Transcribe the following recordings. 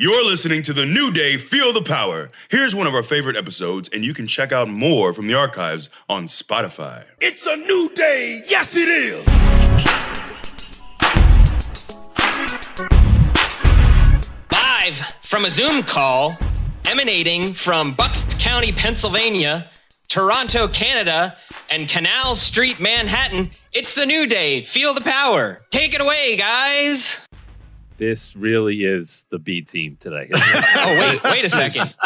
You're listening to the New Day Feel the Power. Here's one of our favorite episodes, and you can check out more from the archives on Spotify. It's a new day. Yes, it is. Live from a Zoom call emanating from Bucks County, Pennsylvania, Toronto, Canada, and Canal Street, Manhattan, it's the new day. Feel the power. Take it away, guys. This really is the B team today. Oh, wait, wait a second.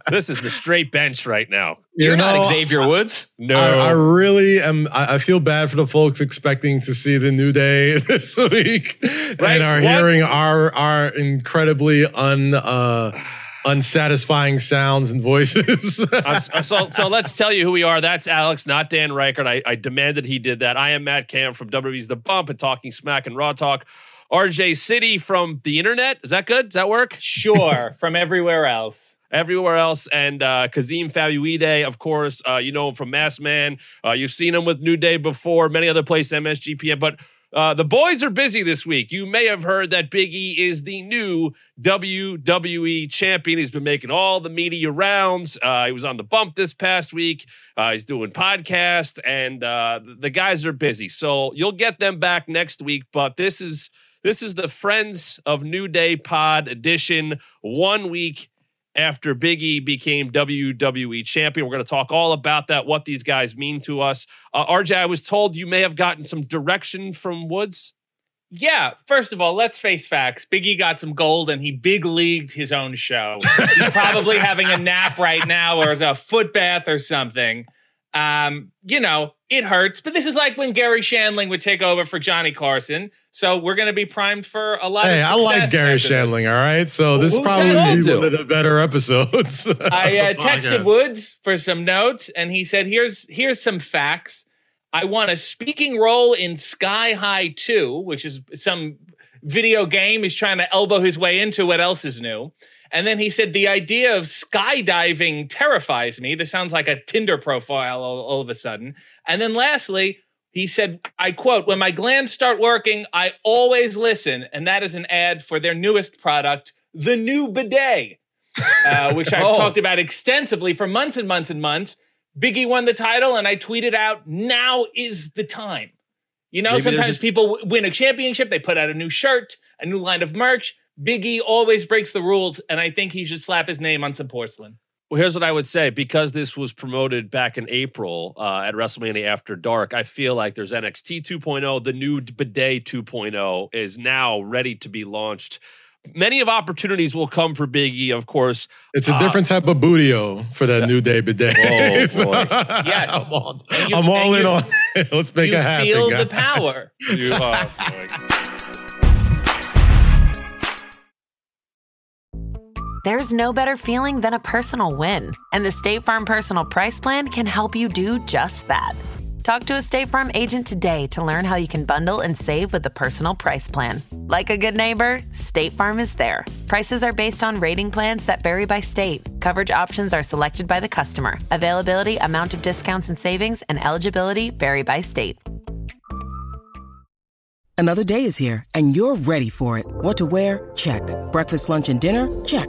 this is the straight bench right now. You're You not know, Xavier Woods. No, I, I really am. I, I feel bad for the folks expecting to see the new day this week Right, and are what? hearing our our incredibly un uh, unsatisfying sounds and voices. Uh, so, so let's tell you who we are. That's Alex, not Dan Reichert. I, I demanded he did that. I am Matt Camp from WWE's The Bump and Talking Smack and Raw Talk. RJ City from the internet. Is that good? Does that work? Sure, from everywhere else. Everywhere else. And uh, Kazeem Famuyide, of course, uh, you know him from Mass Man. Uh, you've seen him with New Day before, many other places, MSGPN. But uh, the boys are busy this week. You may have heard that Big E is the new WWE champion. He's been making all the media rounds. Uh, he was on the bump this past week. Uh, he's doing podcasts, and uh, the guys are busy. So you'll get them back next week. But this is this is the Friends of New Day Pod edition. One week after Big E became WWE champion. We're going to talk all about that, what these guys mean to us. Uh, RJ, I was told you may have gotten some direction from Woods. Yeah, first of all, let's face facts. Biggie got some gold and he big leagued his own show. He's probably having a nap right now or a foot bath or something. Um, you know, it hurts, but this is like when Garry Shandling would take over for Johnny Carson. So we're going to be primed for a lot hey, of I like Garry after this. Shandling. All right, so this Who probably does he is one of the better episodes. I uh, texted podcast. Woods for some notes, and he said, "Here's here's some facts. I want a speaking role in Sky High 2, which is some video game he's trying to elbow his way into. What else is new?" And then he said, "The idea of skydiving terrifies me. This sounds like a Tinder profile all, all of a sudden." And then lastly. He said, I quote, when my glands start working, I always listen. And that is an ad for their newest product, the new bidet uh, which I've Oh. talked about extensively for months and months and months. Biggie won the title, and I tweeted out, "Now is the time." You know, Maybe sometimes just- people win a championship, they put out a new shirt, a new line of merch. Biggie always breaks the rules, and I think he should slap his name on some porcelain. Well, here's what I would say because this was promoted back in April uh, at WrestleMania After Dark. I feel like there's NXT 2.0, the new bidet 2.0 is now ready to be launched. Many of opportunities will come for Biggie, of course. It's a Uh, different type of bootio for that new day bidet. Oh, So, boy. Yes. I'm all, you- I'm all in on it. Let's make you it happen. feel the power. You- oh, There's no better feeling than a personal win, and the State Farm Personal Price Plan can help you do just that. Talk to a State Farm agent today to learn how you can bundle and save with the Personal Price Plan. Like a good neighbor, State Farm is there. Prices are based on rating plans that vary by state. Coverage options are selected by the customer. Availability, amount of discounts and savings, and eligibility vary by state. Another day is here, and you're ready for it. What to wear? Check. Breakfast, lunch, and dinner? Check.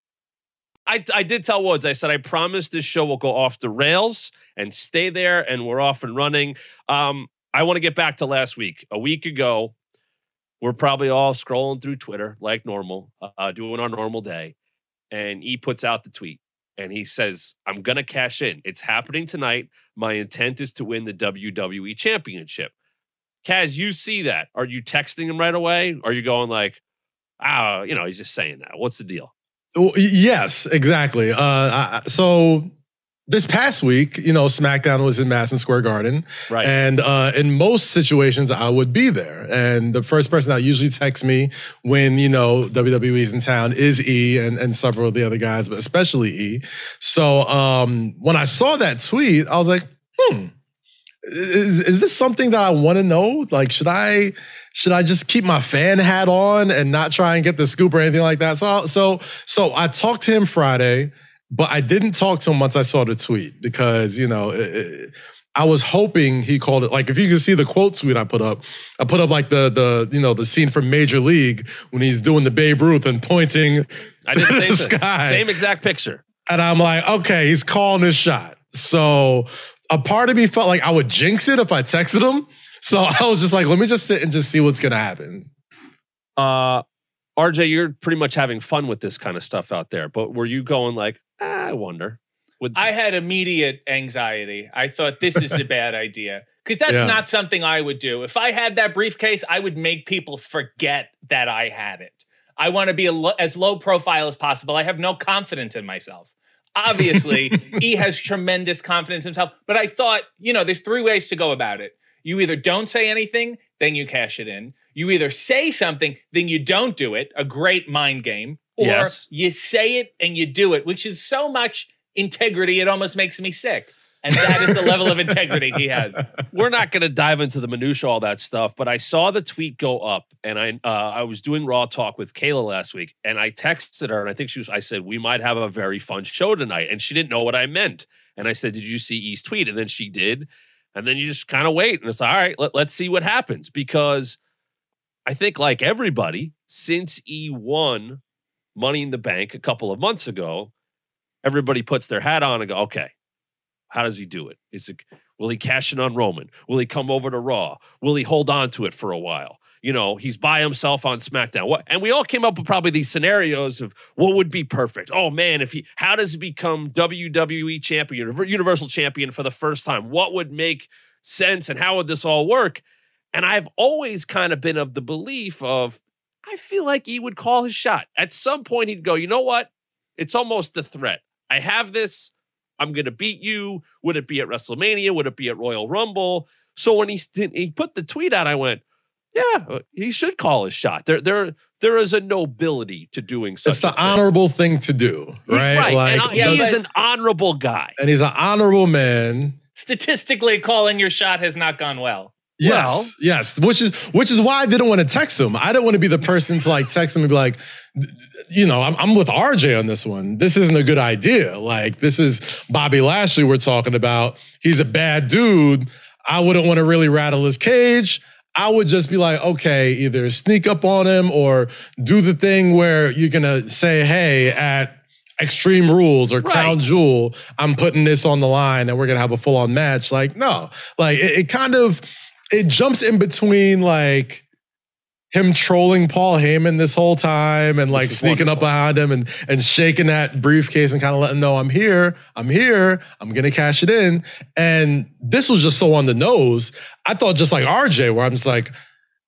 I, I did tell Woods, I said, I promise this show will go off the rails and stay there, and we're off and running. Um, I want to get back to last week. A week ago, we're probably all scrolling through Twitter like normal, uh, doing our normal day. And he puts out the tweet and he says, I'm going to cash in. It's happening tonight. My intent is to win the WWE Championship. Kaz, you see that. Are you texting him right away? Are you going like, ah, you know, he's just saying that? What's the deal? Well, Yes, exactly. Uh, I, so this past week, you know, SmackDown was in Madison Square Garden. Right. And uh, in most situations, I would be there. And the first person that usually texts me when, you know, WWE's in town is E and, and several of the other guys, but especially E. So um, when I saw that tweet, I was like, hmm, is, is this something that I want to know? Like, should I should I just keep my fan hat on and not try and get the scoop or anything like that? So so so I talked to him Friday. But I didn't talk to him once I saw the tweet because, you know, it, it, I was hoping he called it like if you can see the quote tweet I put up, I put up like the the you know the scene from Major League when he's doing the Babe Ruth and pointing I did to the same, the thing. sky. same exact picture. And I'm like, okay, he's calling his shot. So a part of me felt like I would jinx it if I texted him. So I was just like, let me just sit and just see what's gonna happen. Uh, RJ, you're pretty much having fun with this kind of stuff out there, but were you going like, ah, I wonder? Would I had immediate anxiety. I thought this is a bad idea because that's Yeah. not something I would do. If I had that briefcase, I would make people forget that I had it. I want to be a lo- as low profile as possible. I have no confidence in myself. Obviously, he has tremendous confidence in himself, but I thought, you know, there's three ways to go about it. You either don't say anything, then you cash it in. You either say something, then you don't do it, a great mind game, or Yes. you say it and you do it, which is so much integrity, it almost makes me sick. And that is the level of integrity he has. we're not going to dive into the minutia all that stuff but i saw the tweet go up and i uh, i was doing raw talk with kayla last week and i texted her and i think she was i said we might have a very fun show tonight and she didn't know what i meant and i said did you see E's tweet and then she did and then you just kind of wait and it's like all right let, let's see what happens because i think like everybody since e won money in the bank a couple of months ago everybody puts their hat on and go okay how does he do it? Is it will he cash in on Roman? Will he come over to Raw? Will he hold on to it for a while? You know, he's by himself on SmackDown. What and we all came up with probably these scenarios of what would be perfect. Oh man, if he how does he become WWE champion, Universal champion for the first time? What would make sense and how would this all work? And I've always kind of been of the belief of I feel like he would call his shot. At some point he'd go, "You know what? It's almost a threat. I have this I'm going to beat you. Would it be at WrestleMania? Would it be at Royal Rumble? So when he he put the tweet out, I went, yeah, uh, he should call his shot. There there there is a nobility to doing such. It's the a thing. honorable thing to do, He- right? Right, and Like, I- he but- is an honorable guy. and he's an honorable man. Statistically, calling your shot has not gone well. Yes, Well- yes. Which is which is why I didn't want to text them. I didn't want to be the person to like text them and be like, you know, I'm, I'm with RJ on this one. This isn't a good idea. Like this is Bobby Lashley we're talking about. He's a bad dude. I wouldn't want to really rattle his cage. I would just be like, okay, either sneak up on him or do the thing where you're gonna say, hey, at Extreme Rules or Crown Right. Jewel, I'm putting this on the line and we're gonna have a full on match. Like, no, like it, it kind of it jumps in between like him trolling Paul Heyman this whole time and like sneaking up behind him and and shaking that briefcase and kind of letting know I'm here, I'm here, I'm gonna cash it in. And this was just so on the nose. I thought just like RJ, where I'm just like,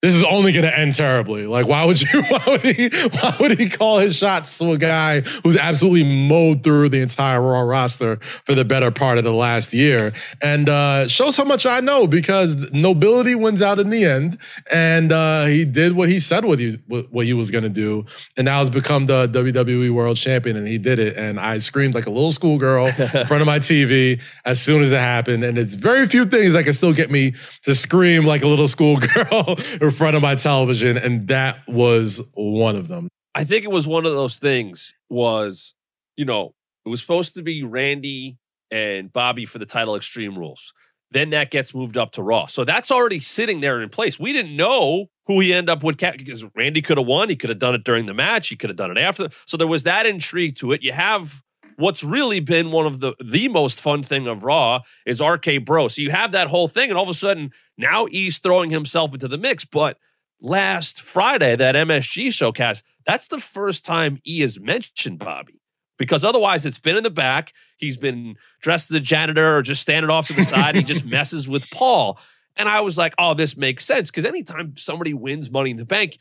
this is only going to end terribly. Like, why would you? Why would he? Why would he call his shots to a guy who's absolutely mowed through the entire Raw roster for the better part of the last year? And uh, shows how much I know because nobility wins out in the end, and uh, he did what he said what he what he was going to do, and now has become the WWE World Champion, and he did it. And I screamed like a little schoolgirl in front of my TV as soon as it happened. And it's very few things that can still get me to scream like a little schoolgirl front of my television, and that was one of them. I think it was one of those things was, you know, it was supposed to be Randy and Bobby for the title Extreme Rules. Then that gets moved up to Raw. So that's already sitting there in place. We didn't know who he ended up with ca- because Randy could have won. He could have done it during the match. He could have done it after. So there was that intrigue to it. You have what's really been one of the the most fun thing of Raw is RK Bro. So you have that whole thing, and all of a sudden now he's throwing himself into the mix. But last Friday, that MSG showcast, that's the first time E has mentioned Bobby. Because otherwise, it's been in the back. He's been dressed as a janitor or just standing off to the side. he just messes with Paul. And I was like, oh, this makes sense. Because anytime somebody wins Money in the Bank,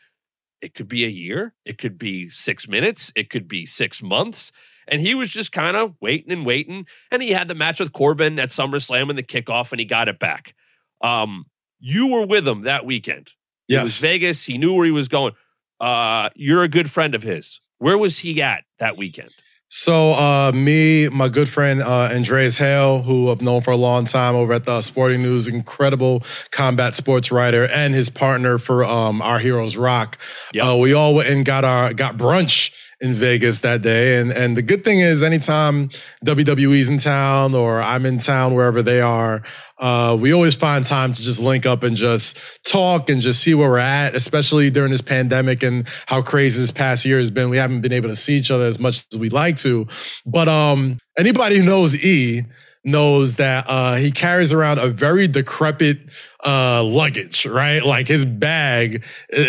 it could be a year, it could be six minutes, it could be six months. And he was just kind of waiting and waiting. And he had the match with Corbin at SummerSlam in the kickoff and he got it back. Um, you were with him that weekend. It was Yes. Vegas. He knew where he was going. Uh, you're a good friend of his. Where was he at that weekend? So uh, me, my good friend uh, Andreas Hale, who I've known for a long time over at the Sporting News, incredible combat sports writer, and his partner for um, Our Heroes Rock. Yep. Uh, we all went and got our got brunch in Vegas that day, and and the good thing is, anytime WWE's in town or I'm in town, wherever they are, uh, we always find time to just link up and just talk and just see where we're at, especially during this pandemic and how crazy this past year has been. We haven't been able to see each other as much as we'd like to. But um, anybody who knows E knows that uh, he carries around a very decrepit uh, luggage, right? Like his bag, it-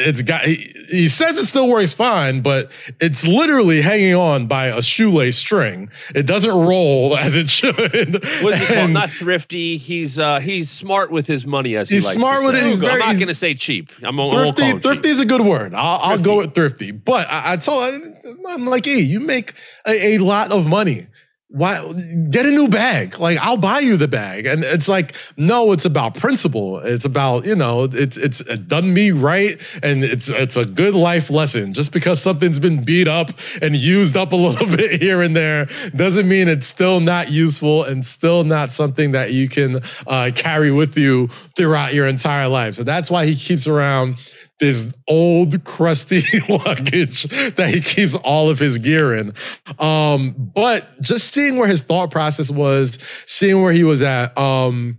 it's got. He, he says it still works fine, but it's literally hanging on by a shoelace string. It doesn't roll as it should. What's it called? Not thrifty. He's uh he's smart with his money as he He's likes smart with it. He's I'm not going to say cheap. I'm I won't call Thrifty, thrifty is a good word. I'll, I'll go with thrifty. But I, I told I'm like, E, you make a, a lot of money. Why get a new bag? Like I'll buy you the bag. And it's like, no, it's about principle. It's about, you know, it's it's done me right. And it's it's a good life lesson. Just because something's been beat up and used up a little bit here and there doesn't mean it's still not useful and still not something that you can uh, carry with you throughout your entire life. So that's why he keeps around this old crusty luggage that he keeps all of his gear in. Um, but just seeing where his thought process was, seeing where he was at, um,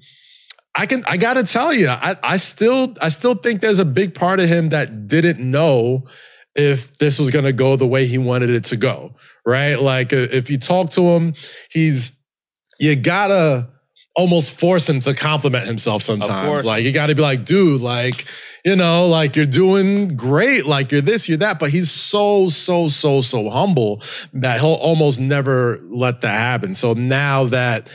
I can I gotta tell you, I, I still I still think there's a big part of him that didn't know if this was gonna go the way he wanted it to go. Right? Like uh, if you talk to him, he's you gotta almost force him to compliment himself sometimes. Like you gotta be like, dude, like, you know, like you're doing great, like you're this, you're that. But he's so, so, so, so humble that he'll almost never let that happen. So now that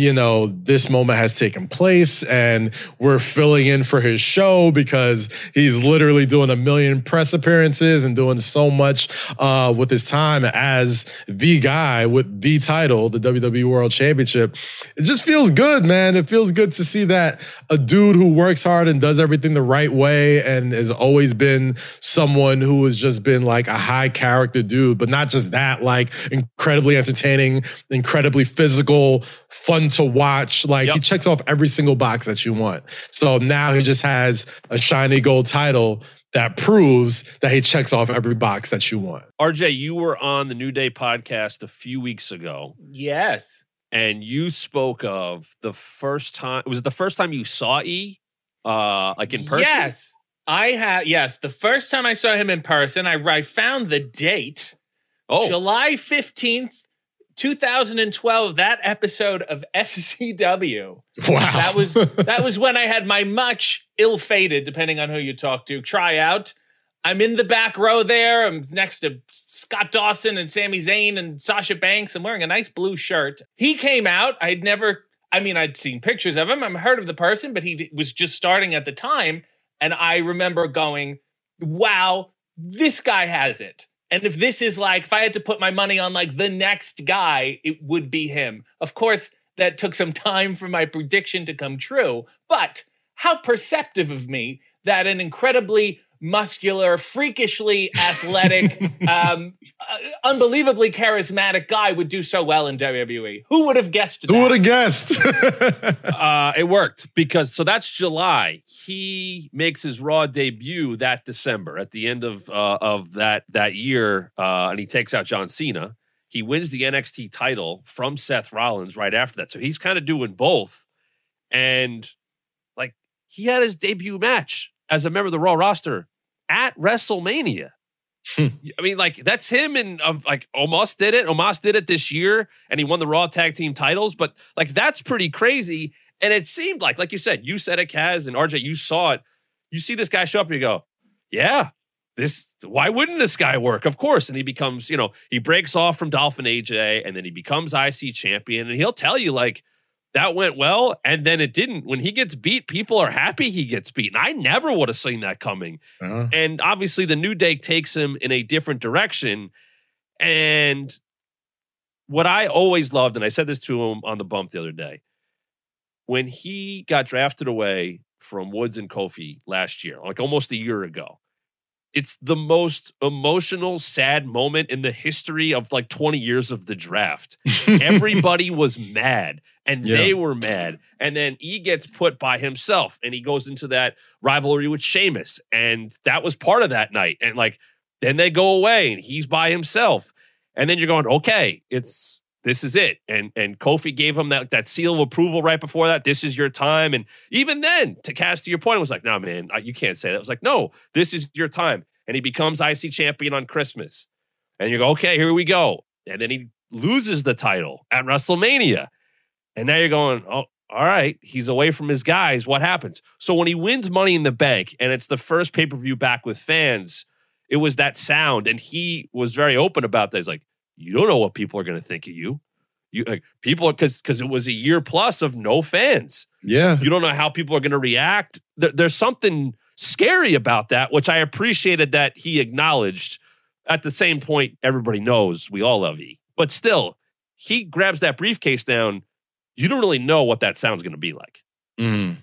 you know, this moment has taken place and we're filling in for his show because he's literally doing a million press appearances and doing so much uh, with his time as the guy with the title, the WWE World Championship. It just feels good, man. It feels good to see that a dude who works hard and does everything the right way and has always been someone who has just been like a high character dude, but not just that, like incredibly entertaining, incredibly physical, fun to watch. Like he checks off every single box that you want. So now he just has a shiny gold title that proves that he checks off every box that you want. RJ, you were on the New Day podcast a few weeks ago, Yes. And you spoke of the first time. Was it the first time you saw E, uh, like in person? Yes. I had yes. The first time I saw him in person, I, I found the date. Oh, July 15th, 2012, that episode of FCW. Wow. That was that was when I had my much ill-fated, depending on who you talk to, tryout. I'm in the back row there. I'm next to Scott Dawson and Sami Zayn and Sasha Banks. I'm wearing a nice blue shirt. He came out. I'd never, I mean, I'd seen pictures of him. I've heard of the person, but he was just starting at the time. And I remember going, wow, this guy has it. And if this is like, if I had to put my money on like the next guy, it would be him. Of course, that took some time for my prediction to come true. But how perceptive of me that an incredibly muscular, freakishly athletic, um, uh, unbelievably charismatic guy would do so well in WWE. Who would have guessed that? Who would have guessed? uh, it worked because so that's July. He makes his Raw debut that December at the end of uh, of that that year, uh, and he takes out John Cena. He wins the NXT title from Seth Rollins right after that. So he's kind of doing both, and like he had his debut match as a member of the Raw roster at WrestleMania. Hmm. I mean, like that's him and of like Omos did it. Omos did it this year, and he won the Raw tag team titles. But like that's pretty crazy. And it seemed like, like you said, you said it, Kaz and RJ, you saw it. You see this guy show up, and you go, "Yeah, this. Why wouldn't this guy work? Of course." And he becomes, you know, he breaks off from Dolph and AJ, and then he becomes IC champion, and he'll tell you like that went well, and then it didn't. When he gets beat, people are happy he gets beat. I never would have seen that coming. Uh, And obviously, the new day takes him in a different direction. And what I always loved, and I said this to him on the bump the other day, when he got drafted away from Woods and Kofi last year, like almost a year ago. It's the most emotional, sad moment in the history of like 20 years of the draft. Everybody was mad and Yeah. they were mad. And then he gets put by himself and he goes into that rivalry with Sheamus. And that was part of that night. And like, then they go away and he's by himself. And then you're going, okay, it's this is it. And and Kofi gave him that that seal of approval right before that. This is your time. And even then, to cast to your point, was like, no, man, you can't say that. It was like, no, this is your time. And he becomes IC champion on Christmas. And you go, okay, here we go. And then he loses the title at WrestleMania. And now you're going, oh, all right, he's away from his guys. What happens? So when he wins Money in the Bank, and it's the first pay per view back with fans, it was that sound, and he was very open about that. He's like, you don't know what people are going to think of you. You like people because because it was a year plus of no fans. Yeah. You don't know how people are going to react. There, there's something scary about that, which I appreciated that he acknowledged. At the same point, everybody knows we all love E, but still, he grabs that briefcase down. You don't really know what that sound's going to be like. Mm.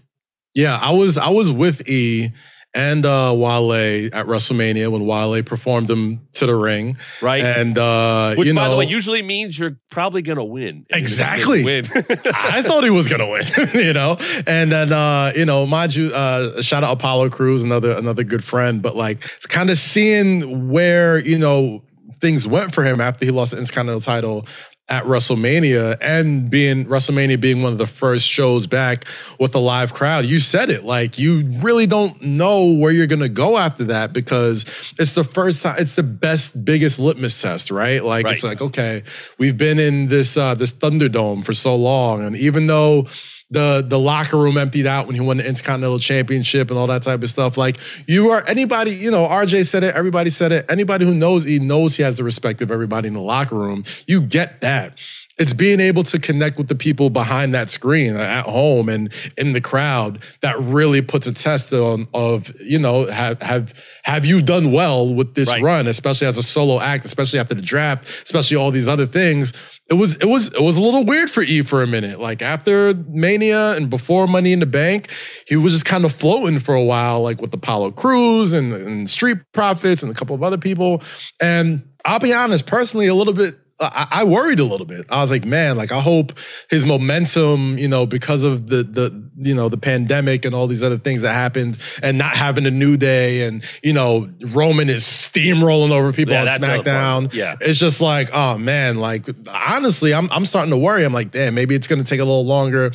Yeah, I was I was with E and uh Wale at WrestleMania when Wale performed him to the ring. Right. And uh Which, you by the way, usually means you're probably to win. You're gonna Exactly. Win. I thought he was gonna win, you know. And then uh, you know, mind you, uh shout out Apollo Crews, another another good friend, but like it's kind of seeing where, you know, things went for him after he lost the Intercontinental title at WrestleMania and being WrestleMania being one of the first shows back with a live crowd. You said it, like you really don't know where you're gonna go after that because it's the first time, it's the best, biggest litmus test, right? Like it's like, okay, we've been in this uh this Thunderdome for so long. And even though the the locker room emptied out when he won the Intercontinental Championship and all that type of stuff. Like you are anybody, you know, RJ said it, everybody said it. Anybody who knows he knows he has the respect of everybody in the locker room. You get that. It's being able to connect with the people behind that screen at home and in the crowd that really puts a test on of, you know, have have have you done well with this Right. run, especially as a solo act, especially after the draft, especially all these other things. It was it was it was a little weird for E for a minute. Like after Mania and before Money in the Bank, he was just kind of floating for a while, like with Apollo Crews and, and Street Profits and a couple of other people. And I'll be honest, personally, a little bit. I, I worried a little bit. I was like, man, like I hope his momentum, you know, because of the the you know the pandemic and all these other things that happened, and not having a new day, and you know Roman is steamrolling over people Yeah, on that's the other part. SmackDown. Yeah. It's just like, oh man, like honestly, I'm I'm starting to worry. I'm like, damn, maybe it's gonna take a little longer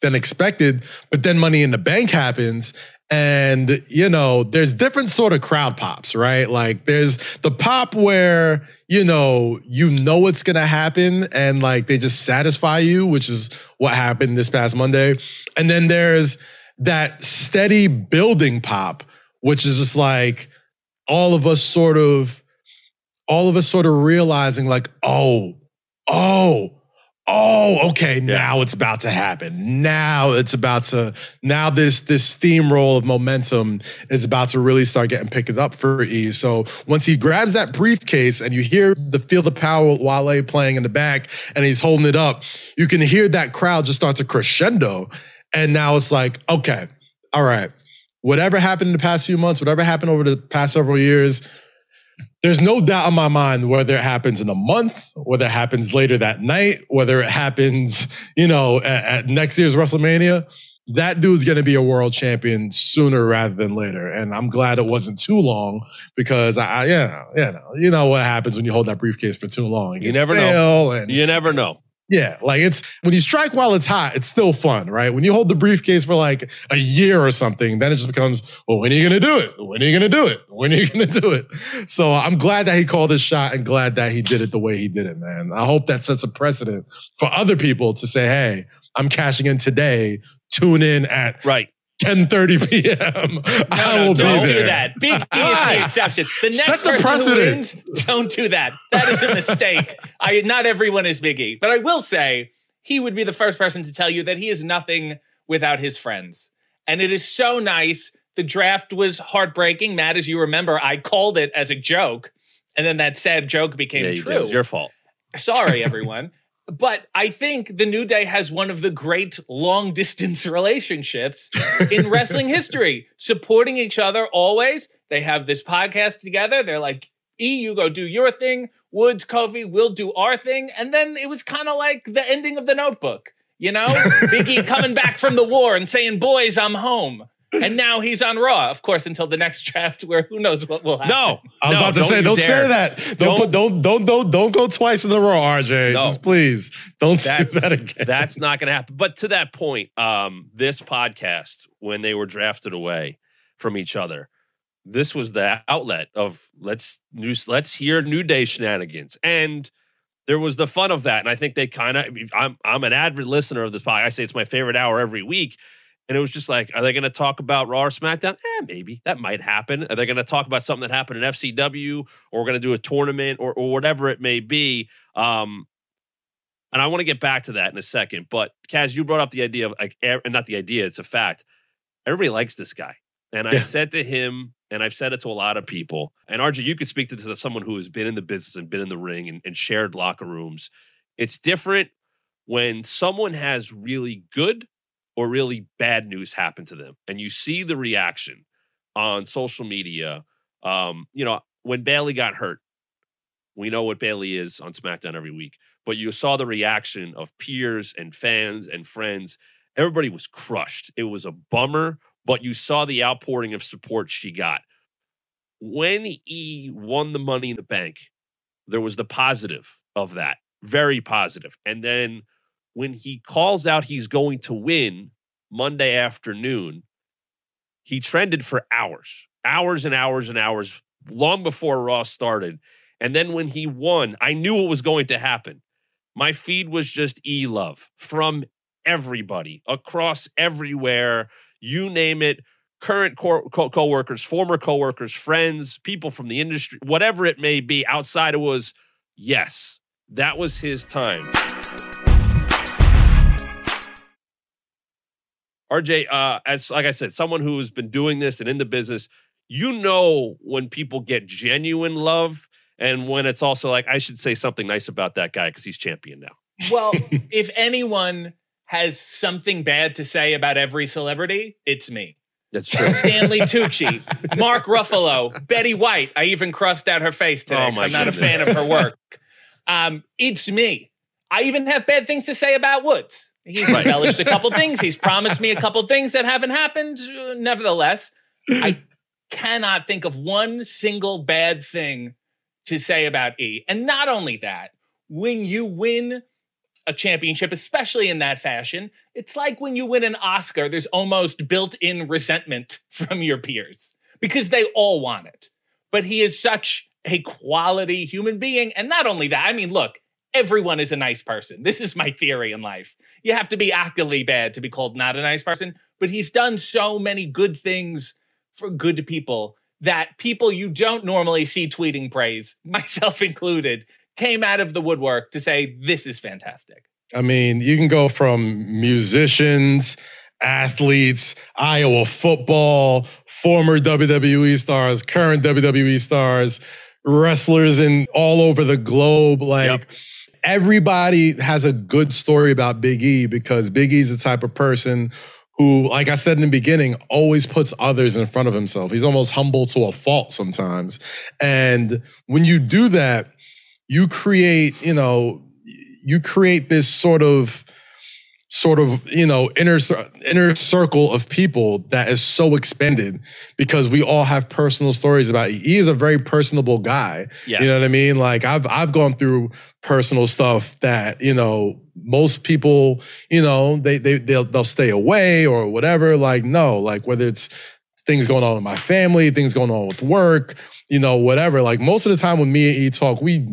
than expected. But then Money in the Bank happens. And you know, there's different sort of crowd pops, right? Like there's the pop where, you know, you know what's gonna happen and like they just satisfy you, which is what happened this past Monday. And then there's that steady building pop, which is just like all of us sort of all of us sort of realizing like, oh, oh, oh, okay, now it's about to happen. Now it's about to, now this this steamroll of momentum is about to really start getting picked up for E. So once he grabs that briefcase and you hear the feel the power with Wale playing in the back and he's holding it up, you can hear that crowd just start to crescendo. And now it's like, okay, all right. Whatever happened in the past few months, whatever happened over the past several years, there's no doubt in my mind whether it happens in a month, whether it happens later that night, whether it happens, you know, at, at next year's WrestleMania. That dude's gonna be a world champion sooner rather than later, and I'm glad it wasn't too long because I, I you know, you know, you know what happens when you hold that briefcase for too long. You never know. And You never know. Yeah, like it's when you strike while it's hot, it's still fun, right? When you hold the briefcase for like a year or something, then it just becomes, well, when are you gonna do it? When are you gonna do it? When are you gonna do it? So I'm glad that he called his shot and glad that he did it the way he did it, man. I hope that sets a precedent for other people to say, hey, I'm cashing in today. Tune in at Right. 10:30 p.m. I No, will no, don't do that. Big E is the exception. The Set next the person who precedent. wins, don't do that. That is a mistake. I not everyone is Big E, but I will say he would be the first person to tell you that he is nothing without his friends, and it is so nice. The draft was heartbreaking, Matt. As you remember, I called it as a joke, and then that sad joke became Yeah, true. It was your fault. Sorry, everyone. But I think the New Day has one of the great long distance relationships in wrestling history, supporting each other always. They have this podcast together. They're like, E, you go do your thing. Woods, Kofi, we'll do our thing. And then it was kind of like the ending of the notebook, you know? Biggie coming back from the war and saying, Boys, I'm home. And now he's on Raw, of course, until the next draft, where who knows what will happen. No, I was no, about to say, don't dare. say that. Don't, Don't- put, don't don't don't don't go twice in the row, RJ. No. Just please don't say That's that again. that's not going to happen. But to that point, um, this podcast when they were drafted away from each other, this was the outlet of let's new let's hear New Day shenanigans, and there was the fun of that. And I think they kind of I'm I'm an avid listener of this podcast. I say it's my favorite hour every week. And it was just like, are they going to talk about Raw or SmackDown? Eh, maybe that might happen. Are they going to talk about something that happened in FCW, or we're going to do a tournament, or, or whatever it may be? Um, and I want to get back to that in a second. But Kaz, you brought up the idea of like, er- not the idea, it's a fact. Everybody likes this guy. And I said to him, and I've said it to a lot of people, and RJ, you could speak to this as someone who has been in the business and been in the ring and, and shared locker rooms. It's different when someone has really good or really bad news happen to them, and you see the reaction on social media. Um, you know, when Bayley got hurt, we know what Bayley is on SmackDown every week but you saw the reaction of peers and fans and friends. Everybody was crushed. It was a bummer, but you saw the outpouring of support she got. When E won the money in the bank, there was the positive of that, very positive. And then when he calls out he's going to win Monday afternoon, he trended for hours, hours and hours and hours, long before Raw started. And then when he won, I knew it was going to happen. My feed was just e love from everybody across everywhere. You name it. Current co- co- coworkers, former coworkers, friends, people from the industry, whatever it may be. Outside, it was yes, that was his time. RJ, uh, as like I said, someone who's been doing this and in the business, you know when people get genuine love and when it's also like I should say something nice about that guy because he's champion now. Well, if anyone has something bad to say about every celebrity, it's me. That's true. Stanley Tucci, Mark Ruffalo, Betty White. I even crossed out her face today Oh, 'cause my I'm not a fan of her work. Um, it's me. I even have bad things to say about Woods. He's Right. embellished a couple things. He's promised me a couple things that haven't happened. Uh, Nevertheless, I cannot think of one single bad thing to say about E. And not only that, when you win a championship, especially in that fashion, it's like when you win an Oscar, there's almost built in resentment from your peers because they all want it. But he is such a quality human being. And not only that, I mean, look, everyone is a nice person. This is my theory in life. You have to be actively bad to be called not a nice person. But he's done so many good things for good people that people you don't normally see tweeting praise, myself included, came out of the woodwork to say, this is fantastic. I mean, you can go from musicians, athletes, Iowa football, former WWE stars, current WWE stars, wrestlers in all over the globe. Like Yep. Everybody has a good story about Big E because Big E's the type of person who, like I said in the beginning, always puts others in front of himself. He's almost humble to a fault sometimes. And when you do that, you create, you know, you create this sort of sort of you know inner inner circle of people that is so expanded because we all have personal stories about E. He is a very personable guy. Yeah. You know what I mean? Like I've I've gone through personal stuff that, you know, most people, you know, they they they'll they'll stay away or whatever. Like, no, like whether it's things going on with my family, things going on with work, you know, whatever. Like most of the time when me and E talk, we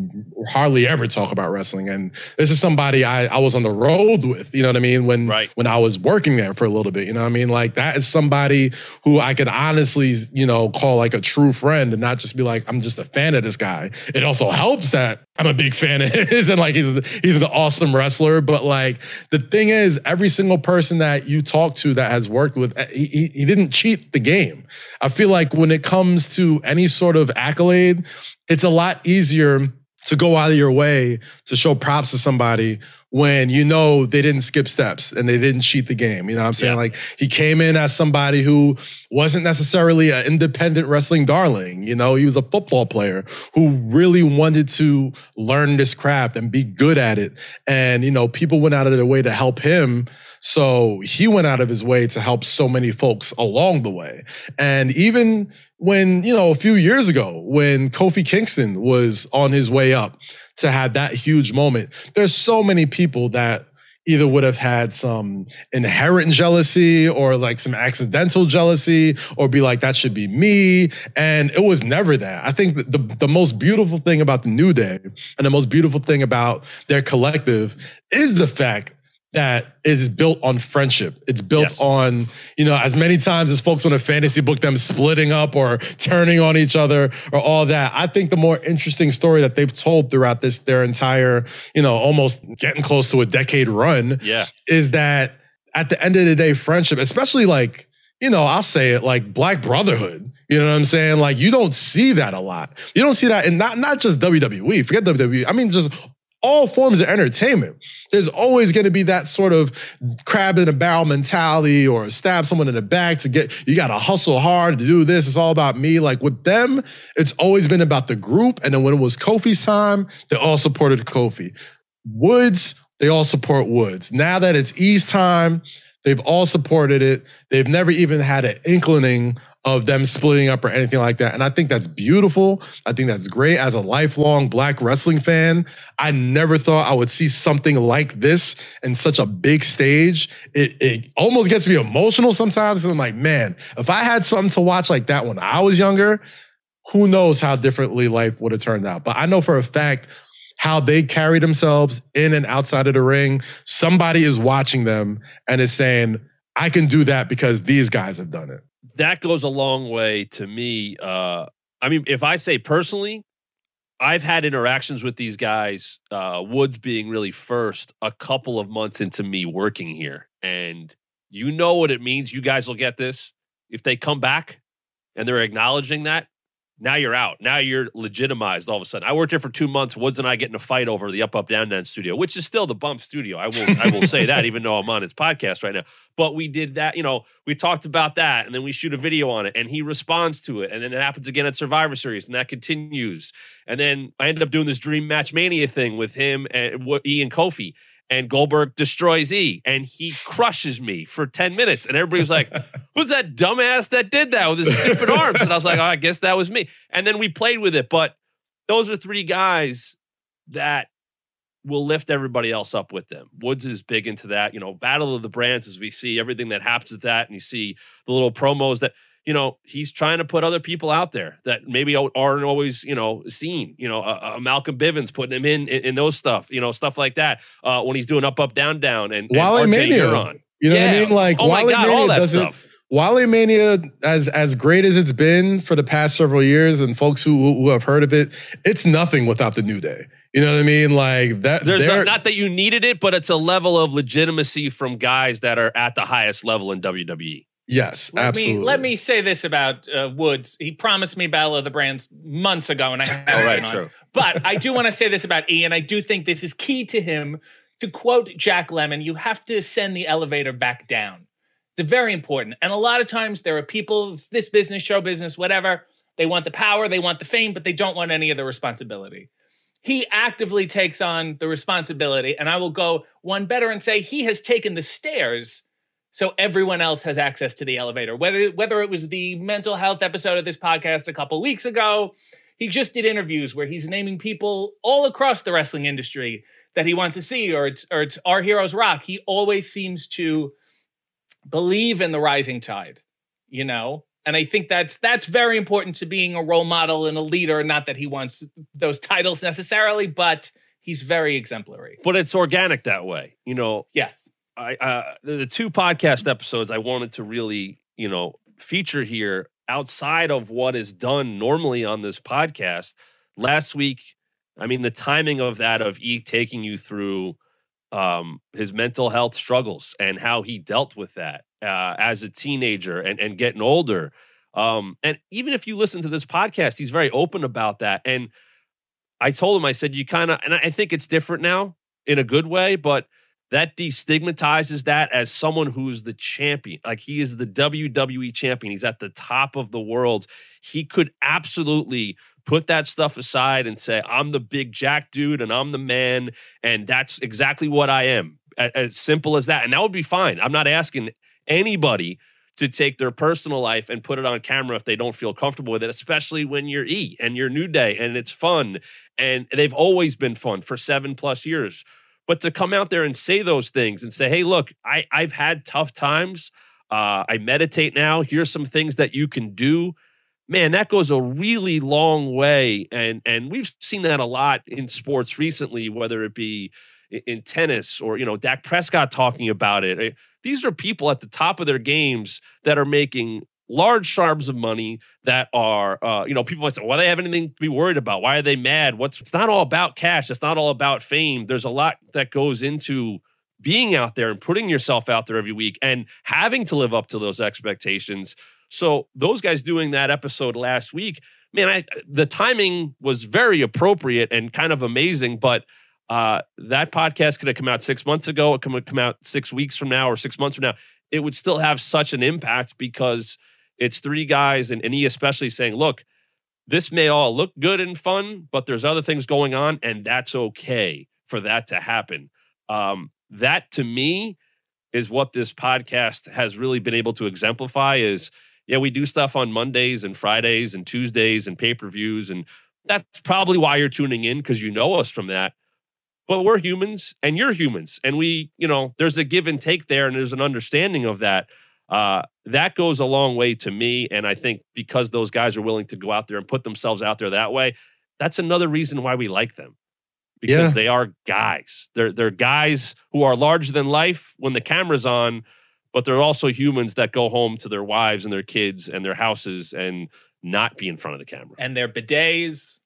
hardly ever talk about wrestling. And this is somebody I, I was on the road with, you know what I mean? When Right. when I was working there for a little bit, you know what I mean? Like that is somebody who I could honestly, you know, call like a true friend and not just be like, I'm just a fan of this guy. It also helps that I'm a big fan of his and like he's he's an awesome wrestler. But like the thing is, every single person that you talk to that has worked with, eh, he, he, he didn't cheat the game. I feel like when it comes to any sort of accolade, it's a lot easier to go out of your way to show props to somebody when you know they didn't skip steps and they didn't cheat the game. You know what I'm saying? Yeah. Like he came in as somebody who wasn't necessarily an independent wrestling darling. You know, he was a football player who really wanted to learn this craft and be good at it. And, you know, people went out of their way to help him. So he went out of his way to help so many folks along the way. And even when, you know, a few years ago, when Kofi Kingston was on his way up to have that huge moment, there's so many people that either would have had some inherent jealousy or like some accidental jealousy or be like that should be me and it was never that i think the, the most beautiful thing about the new day and the most beautiful thing about their collective is the fact that is built on friendship. It's built Yes. on, you know, as many times as folks on a fantasy book, them splitting up or turning on each other or all that. I think the more interesting story that they've told throughout this, their entire, you know, almost getting close to a decade run Yeah. is that at the end of the day, friendship, especially like, you know, I'll say it like black brotherhood. You know what I'm saying? Like you don't see that a lot. You don't see that in not not just WWE. Forget WWE. I mean, just all forms of entertainment. There's always going to be that sort of crab in a barrel mentality or stab someone in the back to get, you got to hustle hard to do this. It's all about me. Like with them, it's always been about the group. And then when it was Kofi's time, they all supported Kofi. Woods, they all support Woods. Now that it's E's time, they've all supported it. They've never even had an inkling of them splitting up or anything like that. And I think that's beautiful. I think that's great. As a lifelong black wrestling fan, I never thought I would see something like this in such a big stage. It, it almost gets me emotional sometimes. I'm like, man, if I had something to watch like that when I was younger, who knows how differently life would have turned out. But I know for a fact how they carry themselves in and outside of the ring. Somebody is watching them and is saying, I can do that because these guys have done it. That goes a long way to me. Uh, I mean, if I say personally, I've had interactions with these guys, uh, Woods being really first, a couple of months into me working here. And you know what it means. You guys will get this. If they come back and they're acknowledging that, now you're out. Now you're legitimized all of a sudden. I worked here for two months. Woods and I get in a fight over the up, up, down, down studio, which is still the bump studio. I will I will say that, even though I'm on his podcast right now. But we did that, you know, we talked about that and then we shoot a video on it and he responds to it. And then it happens again at Survivor Series and that continues. And then I ended up doing this Dream Match Mania thing with him and what E Kofi. And Goldberg destroys E and he crushes me for 10 minutes. And everybody was like, Who's that dumbass that did that with his stupid arms? And I was like, oh, I guess that was me. And then we played with it. But those are three guys that will lift everybody else up with them. Woods is big into that. You know, Battle of the Brands, as we see everything that happens with that, and you see the little promos that, you know, he's trying to put other people out there that maybe aren't always, you know, seen. You know, uh, uh, Malcolm Bivens putting him in, in in those stuff, you know, stuff like that. Uh, when he's doing up, up, down, down, and, and Wale RJ Mania. Huron. You know what I mean? Like oh my god, Mania all that doesn't stuff. Wale Mania, as as great as it's been for the past several years, and folks who who have heard of it, it's nothing without the New Day. You know what I mean? Like that. There's a, not that you needed it, but it's a level of legitimacy from guys that are at the highest level in. WWE. Yes, Let absolutely. me let me say this about uh, Woods. He promised me Battle of the Brands months ago, and I haven't. All right, on. true. But I do want to say this about E, and I do think this is key to him. To quote Jack Lemmon, you have to send the elevator back down. It's very important. And a lot of times there are people, this business, show business, whatever, they want the power, they want the fame, but they don't want any of the responsibility. He actively takes on the responsibility. And I will go one better and say he has taken the stairs so everyone else has access to the elevator. Whether whether it was the mental health episode of this podcast a couple weeks ago, he just did interviews where he's naming people all across the wrestling industry that he wants to see, or it's or it's our heroes rock. He always seems to believe in the rising tide, you know. And I think that's that's very important to being a role model and a leader. Not that he wants those titles necessarily, but he's very exemplary. But it's organic that way. You know, Yes. I uh, the, two podcast episodes I wanted to really, you know, feature here outside of what is done normally on this podcast. Last week, I mean, the timing of that of E taking you through um, his mental health struggles and how he dealt with that uh, as a teenager and and getting older. Um, and even if you listen to this podcast, he's very open about that. And I told him, I said, you kind of, and I think it's different now in a good way, but that destigmatizes that as someone who's the champion. Like he is the WWE champion. He's at the top of the world. He could absolutely put that stuff aside and say, I'm the big jack dude and I'm the man. And that's exactly what I am. As simple as that. And that would be fine. I'm not asking anybody to take their personal life and put it on camera if they don't feel comfortable with it, especially when you're E and you're New Day and it's fun. And they've always been fun for seven plus years. But to come out there and say those things and say, hey, look, I, I've had tough times. Uh, I meditate now. Here's some things that you can do. Man, that goes a really long way. And and we've seen that a lot in sports recently, whether it be in tennis or, you know, Dak Prescott talking about it. Eh, these are people at the top of their games that are making large sums of money that are, uh, you know, people might say, why do they have anything to be worried about? Why are they mad? What's it's not all about cash. It's not all about fame. There's a lot that goes into being out there and putting yourself out there every week and having to live up to those expectations. So those guys doing that episode last week, man, I, the timing was very appropriate and kind of amazing, but uh, that podcast could have come out six months ago. It could come out six weeks from now or six months from now. It would still have such an impact because it's three guys, and, and he especially saying, look, this may all look good and fun, but there's other things going on, and that's okay for that to happen. Um, that to me is what this podcast has really been able to exemplify is yeah, we do stuff on Mondays and Fridays and Tuesdays and pay-per-views. And that's probably why you're tuning in because you know us from that but we're humans and you're humans and we you know there's a give and take there and there's an understanding of that uh, that goes a long way to me and i think because those guys are willing to go out there and put themselves out there that way that's another reason why we like them. Because yeah. they are guys. They're they're guys who are larger than life when the camera's on but they're also humans that go home to their wives and their kids and their houses and not be in front of the camera. And their bidets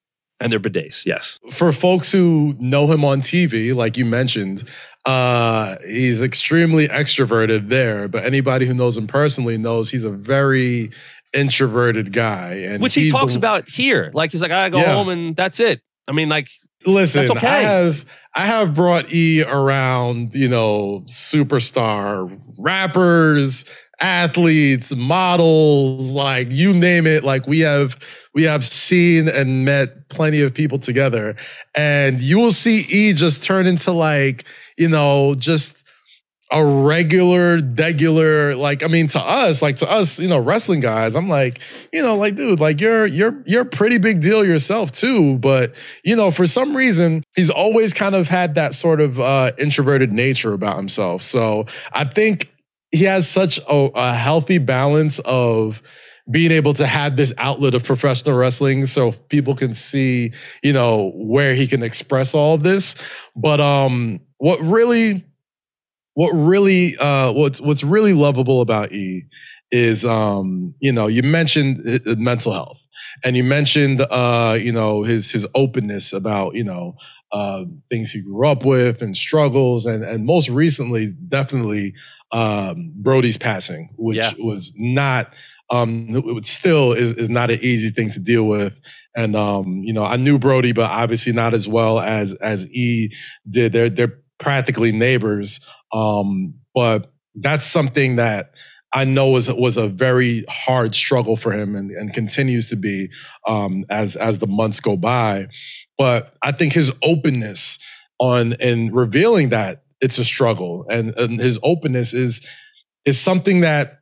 and their bidets. Yes. For folks who know him on TV, like you mentioned, uh, he's extremely extroverted there. But anybody who knows him personally knows he's a very introverted guy, and which he talks the, about here. Like he's like, I go yeah. home and that's it. I mean, like, listen, okay. I have I have brought E around, you know, superstar rappers, athletes, models, like you name it. Like we have we have seen and met plenty of people together, and you will see E just turn into like you know just a regular, regular, like I mean, to us, like to us, you know, wrestling guys, I'm like, you know, like, dude, like you're you're you're a pretty big deal yourself too. But you know, for some reason, he's always kind of had that sort of uh, introverted nature about himself. So I think he has such a, a healthy balance of being able to have this outlet of professional wrestling so people can see, you know, where he can express all of this. But um what really what really uh what's what's really lovable about E is um you know, you mentioned mental health and you mentioned uh you know his his openness about, you know, uh things he grew up with and struggles and and most recently definitely um, Brodie's passing, which yeah. was not um, it still is, is not an easy thing to deal with. And um, you know, I knew Brodie but obviously not as well as as E did. They're they're practically neighbors. Um, but that's something that I know was was a very hard struggle for him and, and continues to be um, as as the months go by. But I think his openness on and revealing that it's a struggle. And, and his openness is is something that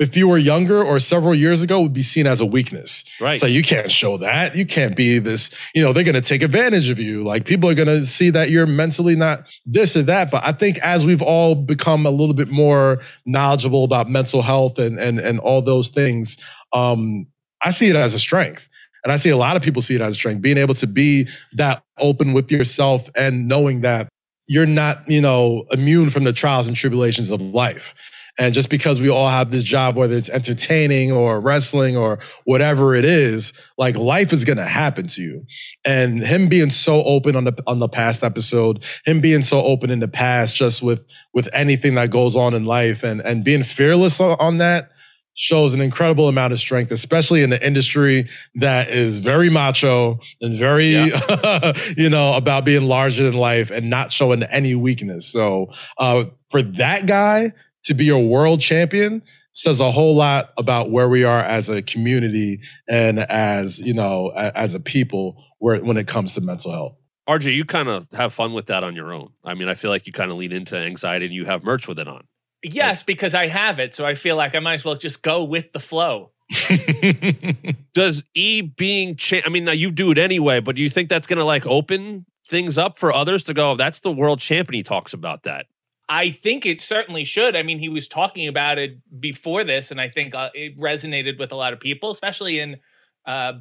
if you were younger or several years ago would be seen as a weakness. Right. So you can't show that. You can't be this, you know, they're going to take advantage of you. Like people are going to see that you're mentally not this or that. But I think as we've all become a little bit more knowledgeable about mental health and and and all those things, um, I see it as a strength. And I see a lot of people see it as a strength, being able to be that open with yourself and knowing that you're not, you know, immune from the trials and tribulations of life. And just because we all have this job, whether it's entertaining or wrestling or whatever it is, like life is gonna happen to you. And him being so open on the on the past episode, him being so open in the past, just with with anything that goes on in life, and and being fearless on that, shows an incredible amount of strength, especially in the industry that is very macho and very, you know, about being larger than life and not showing any weakness. So uh, for that guy to be a world champion says a whole lot about where we are as a community and as you know as a people where when it comes to mental health. RJ, you kind of have fun with that on your own. I mean, I feel like you kind of lean into anxiety and you have merch with it on. Yes, because I have it, so I feel like I might as well just go with the flow. Does E being cha- I mean, now you do it anyway, but do you think that's going to like open things up for others to go, oh, that's the world champion. He talks about that. I think it certainly should. I mean, he was talking about it before this, and I think uh, it resonated with a lot of people, especially in uh,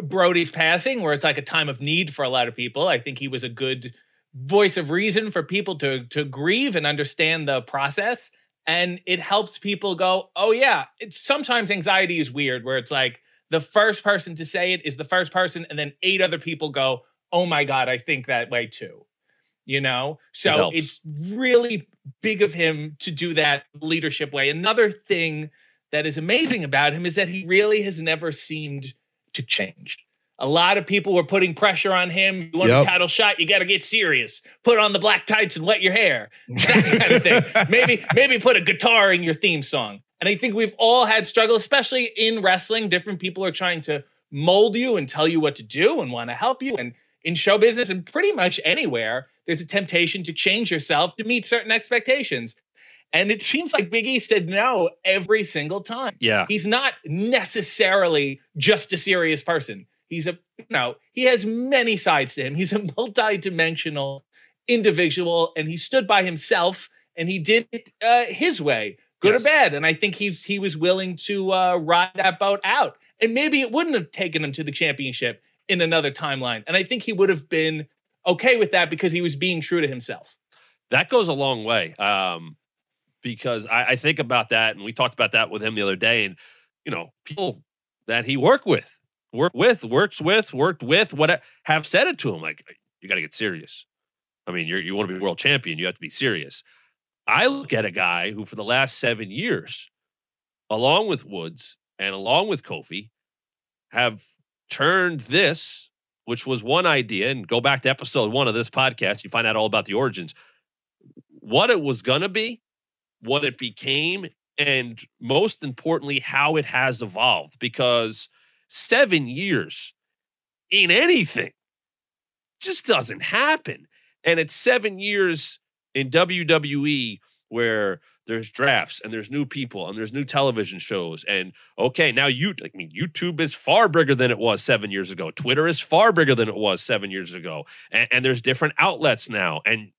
Brodie's passing, where it's like a time of need for a lot of people. I think he was a good voice of reason for people to to grieve and understand the process, and it helps people go, "Oh yeah." It's sometimes anxiety is weird, where it's like the first person to say it is the first person, and then eight other people go, "Oh my god, I think that way too." You know? So helps. it's really big of him to do that leadership way. Another thing that is amazing about him is that he really has never seemed to change. A lot of people were putting pressure on him. You want Yep. a title shot you got to get serious. Put on the black tights and wet your hair. That kind of thing. Maybe maybe put a guitar in your theme song. And i think we've all had struggles, especially in wrestling. Different people are trying to mold you and tell you what to do and want to help you and in show business and pretty much anywhere there's a temptation to change yourself to meet certain expectations. And it seems like big e said no every single time. Yeah. he's not necessarily just a serious person. He's a you know he has many sides to him. He's a multi-dimensional individual and he stood by himself and he did it uh, his way good Yes. or bad. And i think he's he was willing to uh, ride that boat out. And maybe it wouldn't have taken him to the championship in another timeline. And i think he would have been okay with that because he was being true to himself. That goes a long way um, because I, I think about that and we talked about that with him the other day and you know people that he worked with worked with works with worked with what have said it to him like you got to get serious. I mean you're, you want to be world champion you have to be serious. I look at a guy who for the last seven years along with woods and along with kofi have turned this which was one idea and go back to episode one of this podcast you find out all about the origins what it was going to be, what it became, and most importantly, how it has evolved. Because seven years in anything just doesn't happen. And it's seven years in WWE where there's drafts and there's new people and there's new television shows. And okay, now you, I mean, YouTube is far bigger than it was seven years ago. Twitter is far bigger than it was seven years ago. And, and there's different outlets now. And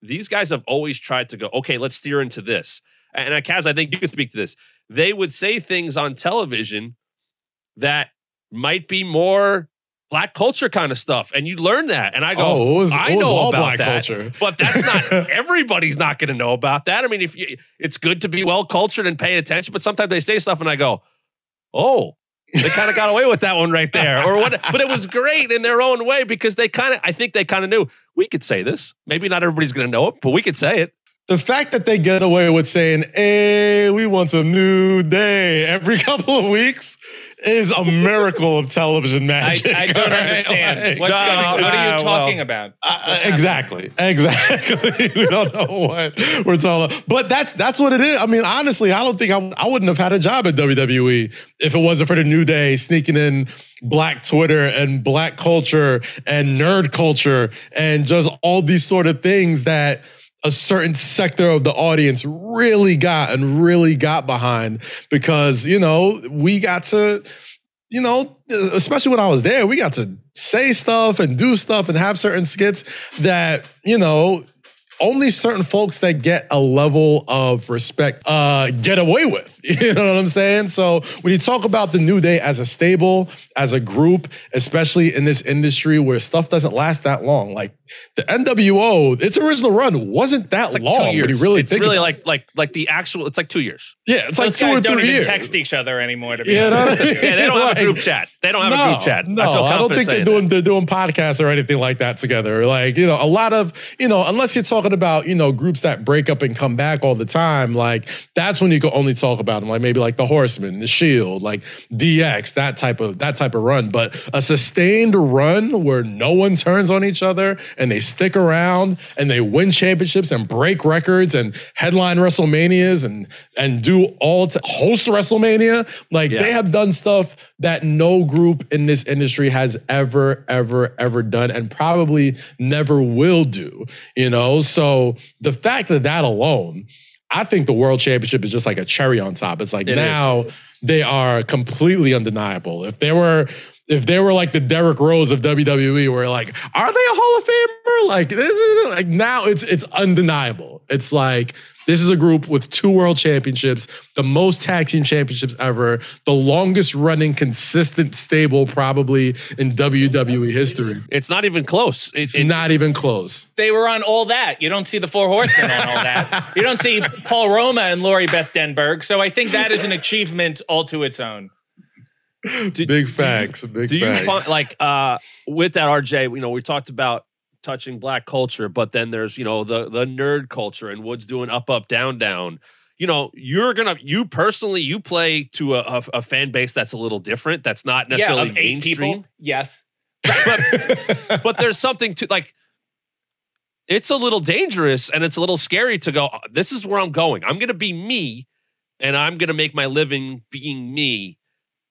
these guys have always tried to go, okay, let's steer into this. And Kaz, I think you could speak to this. They would say things on television that might be more black culture kind of stuff. And you learn that. And I go, Oh, was- I know all about that. culture. But that's not everybody's not going to know about that. I mean, if you, it's good to be well cultured and pay attention, but sometimes they say stuff and I go, oh, they kind of got away with that one right there, or what? But it was great in their own way because they kind of, I think they kind of knew we could say this. Maybe not everybody's going to know it, but we could say it. the fact that they get away with saying, "Hey, we want a new day" every couple of weeks is a miracle of television magic. I don't all right? understand Like, what's no, going. What are uh, you talking well, about? uh, exactly, exactly. we don't know what we're talking, but that's that's what it is. I mean, honestly, I don't think I, I wouldn't have had a job at WWE if it wasn't for the New Day sneaking in black Twitter and black culture and nerd culture and just all these sort of things that a certain sector of the audience really got and really got behind because you know we got to you know especially when i was there we got to say stuff and do stuff and have certain skits that you know only certain folks that get a level of respect uh, get away with. You know what I'm saying? So when you talk about the New Day as a stable, as a group, especially in this industry where stuff doesn't last that long, like the NWO, its original run wasn't that It's like long. two years. When you really it's think really about like like like the actual. It's like two years. yeah, it's like Those two guys or don't three even years. text each other anymore. To be You know honest I mean? Yeah, they don't have a group chat. They don't have no, a group chat. No, I, feel I, don't think they're doing that. they're doing podcasts or anything like that together. Like you know, a lot of you know, unless you're talking about you know groups that break up and come back all the time. Like that's when you can only talk about about like maybe like the Horseman, the Shield, like DX, that type of that type of run. But a sustained run where no one turns on each other and they stick around and they win championships and break records and headline WrestleManias and and do all to host WrestleMania. Like Yeah. they have done stuff that no group in this industry has ever, ever, ever done and probably never will do. You know, so the fact that that alone, I think the world championship is just like a cherry on top. It's like It is. now they are completely undeniable. If they were if they were like the Derrick Rose of WWE, where like, are they a Hall of Famer? Like this is like now it's it's undeniable. It's like this is a group with two world championships, the most tag team championships ever, the longest running consistent stable probably in WWE history. It's not even close. It, It's it- not even close. They were on all that. You don't see the Four Horsemen on all that. You don't see Paul Roma and Lori Beth Denberg. So I think that is an achievement all to its own. do- Big facts. Big Do you facts. find like uh with that RJ, you know, we talked about touching black culture, but then there's, you know, the the nerd culture and Woods doing up up down down. You know, you're gonna you personally you play to a, a, a fan base that's a little different. That's not Yeah, necessarily eight mainstream. people. Yes. but but there's something to like it's a little dangerous and it's a little scary to go this is where i'm going i'm to be me and i'm to make my living being me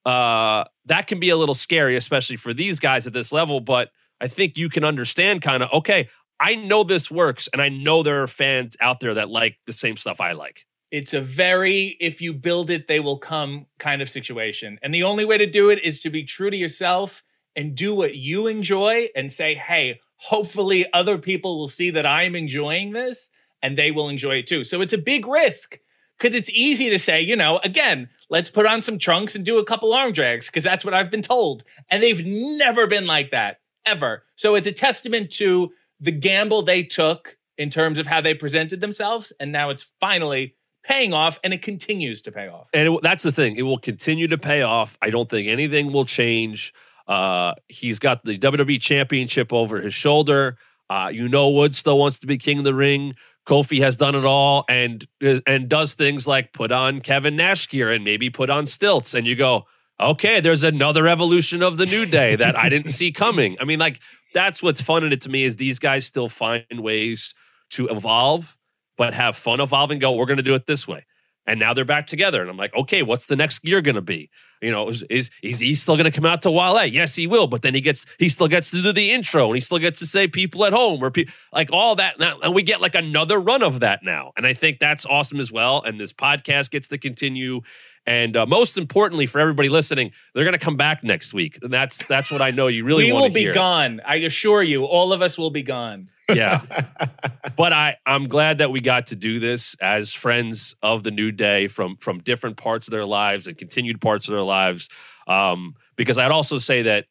uh that can be a little scary especially for these guys at this level but i think you can understand kind of okay i know this works and i know there are fans out there that like the same stuff i like It's a very if you build it, they will come kind of situation. And the only way to do it is to be true to yourself and do what you enjoy and say, hey, hopefully other people will see that I'm enjoying this and they will enjoy it too. So it's a big risk because it's easy to say, you know, again, let's put on some trunks and do a couple arm drags because that's what I've been told. And they've never been like that ever. So it's a testament to the gamble they took in terms of how they presented themselves. And now it's finally paying off and it continues to pay off. and it, that's the thing it will continue to pay off i don't think anything will change uh he's got the wwe championship over his shoulder uh you know wood still wants to be king of the ring kofi has done it all and and does things like put on kevin nash gear and maybe put on stilts and you go okay there's another evolution of the new day that i didn't see coming. I mean like that's what's fun in it to me is these guys still find ways to evolve but have fun evolving go we're going to do it this way and now they're back together. And I'm like, okay, what's the next year going to be? You know, is, is is he still going to come out to Wale? Yes, he will. But then he gets he still gets to do the intro and he still gets to say people at home or pe- like all that. Now, and we get like another run of that now. And I think that's awesome as well. And this podcast gets to continue. And uh, most importantly, for everybody listening, they're going to come back next week. And that's that's what I know you really we want will to be hear. gone. I assure you, all of us will be gone. Yeah. but I I'm glad that we got to do this as friends of the new day from from different parts of their lives and continued parts of their lives. Um, because I'd also say that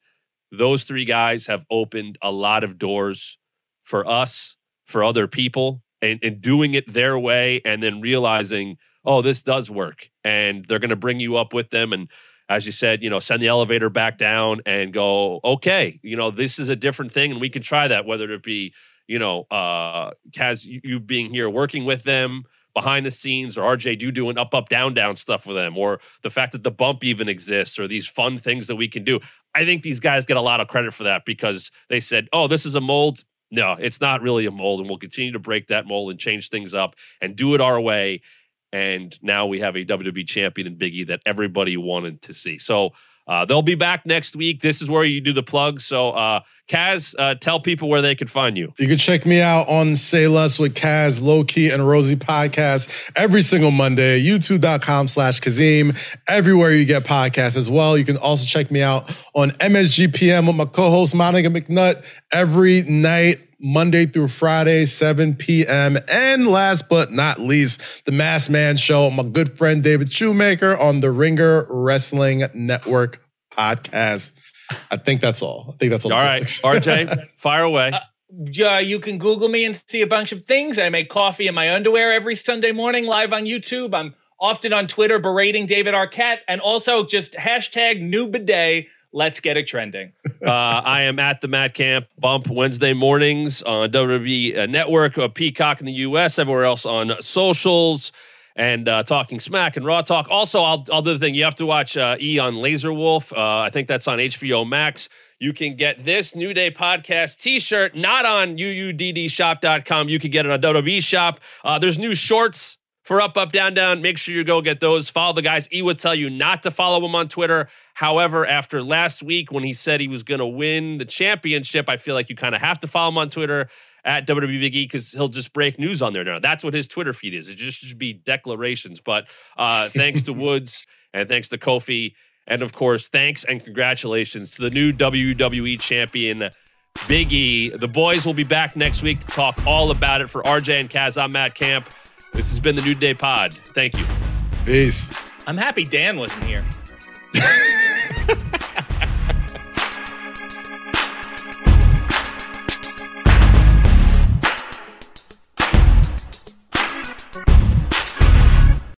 those three guys have opened a lot of doors for us, for other people, and, and doing it their way, and then realizing, oh, this does work, and they're going to bring you up with them, and as you said, you know, send the elevator back down and go, okay, you know, this is a different thing, and we can try that, whether it be you know, uh, Kaz, you, you being here working with them behind the scenes, or RJ do doing up, up, down, down stuff for them, or the fact that the bump even exists, or these fun things that we can do. I think these guys get a lot of credit for that because they said, oh, this is a mold. No, it's not really a mold, and we'll continue to break that mold and change things up and do it our way. And now we have a WWE champion in Biggie that everybody wanted to see. So uh, they'll be back next week. This is where you do the plug. So, uh, Kaz, uh, tell people where they can find you. You can check me out on Say Less with Kaz, Low Key, and Rosie podcast every single Monday, youtube.com slash Kazeem, everywhere you get podcasts as well. You can also check me out on MSGPM with my co-host Monica McNutt every night. Monday through Friday, 7 p.m. And last but not least, the Masked Man Show, my good friend David Shoemaker on the Ringer Wrestling Network podcast. I think that's all. I think that's all. All the right, plugs. RJ, fire away. Uh, yeah, you can Google me and see a bunch of things. I make coffee in my underwear every Sunday morning live on YouTube. I'm often on Twitter berating David Arquette and also just hashtag new bidet. Let's get it trending. Uh, I am at the Matt Camp Bump Wednesday mornings on WWE Network, uh, Peacock in the US, everywhere else on socials. and uh, talking smack and raw talk. Also, I'll, I'll do the thing. You have to watch uh, E on Laser Wolf. Uh, I think that's on HBO Max. You can get this New Day podcast t shirt, not on uuddshop.com. You can get it on WWE shop. Uh, there's new shorts for Up, Up, Down, Down. Make sure you go get those. Follow the guys. E would tell you not to follow him on Twitter. However, after last week when he said he was going to win the championship, I feel like you kind of have to follow him on Twitter at WWE Big E because he'll just break news on there now. That's what his Twitter feed is. It just should be declarations. But uh, thanks to Woods and thanks to Kofi. And of course, thanks and congratulations to the new WWE champion, Big E. The boys will be back next week to talk all about it. For RJ and Kaz, I'm Matt Camp. This has been the New Day Pod. Thank you. Peace. I'm happy Dan wasn't here.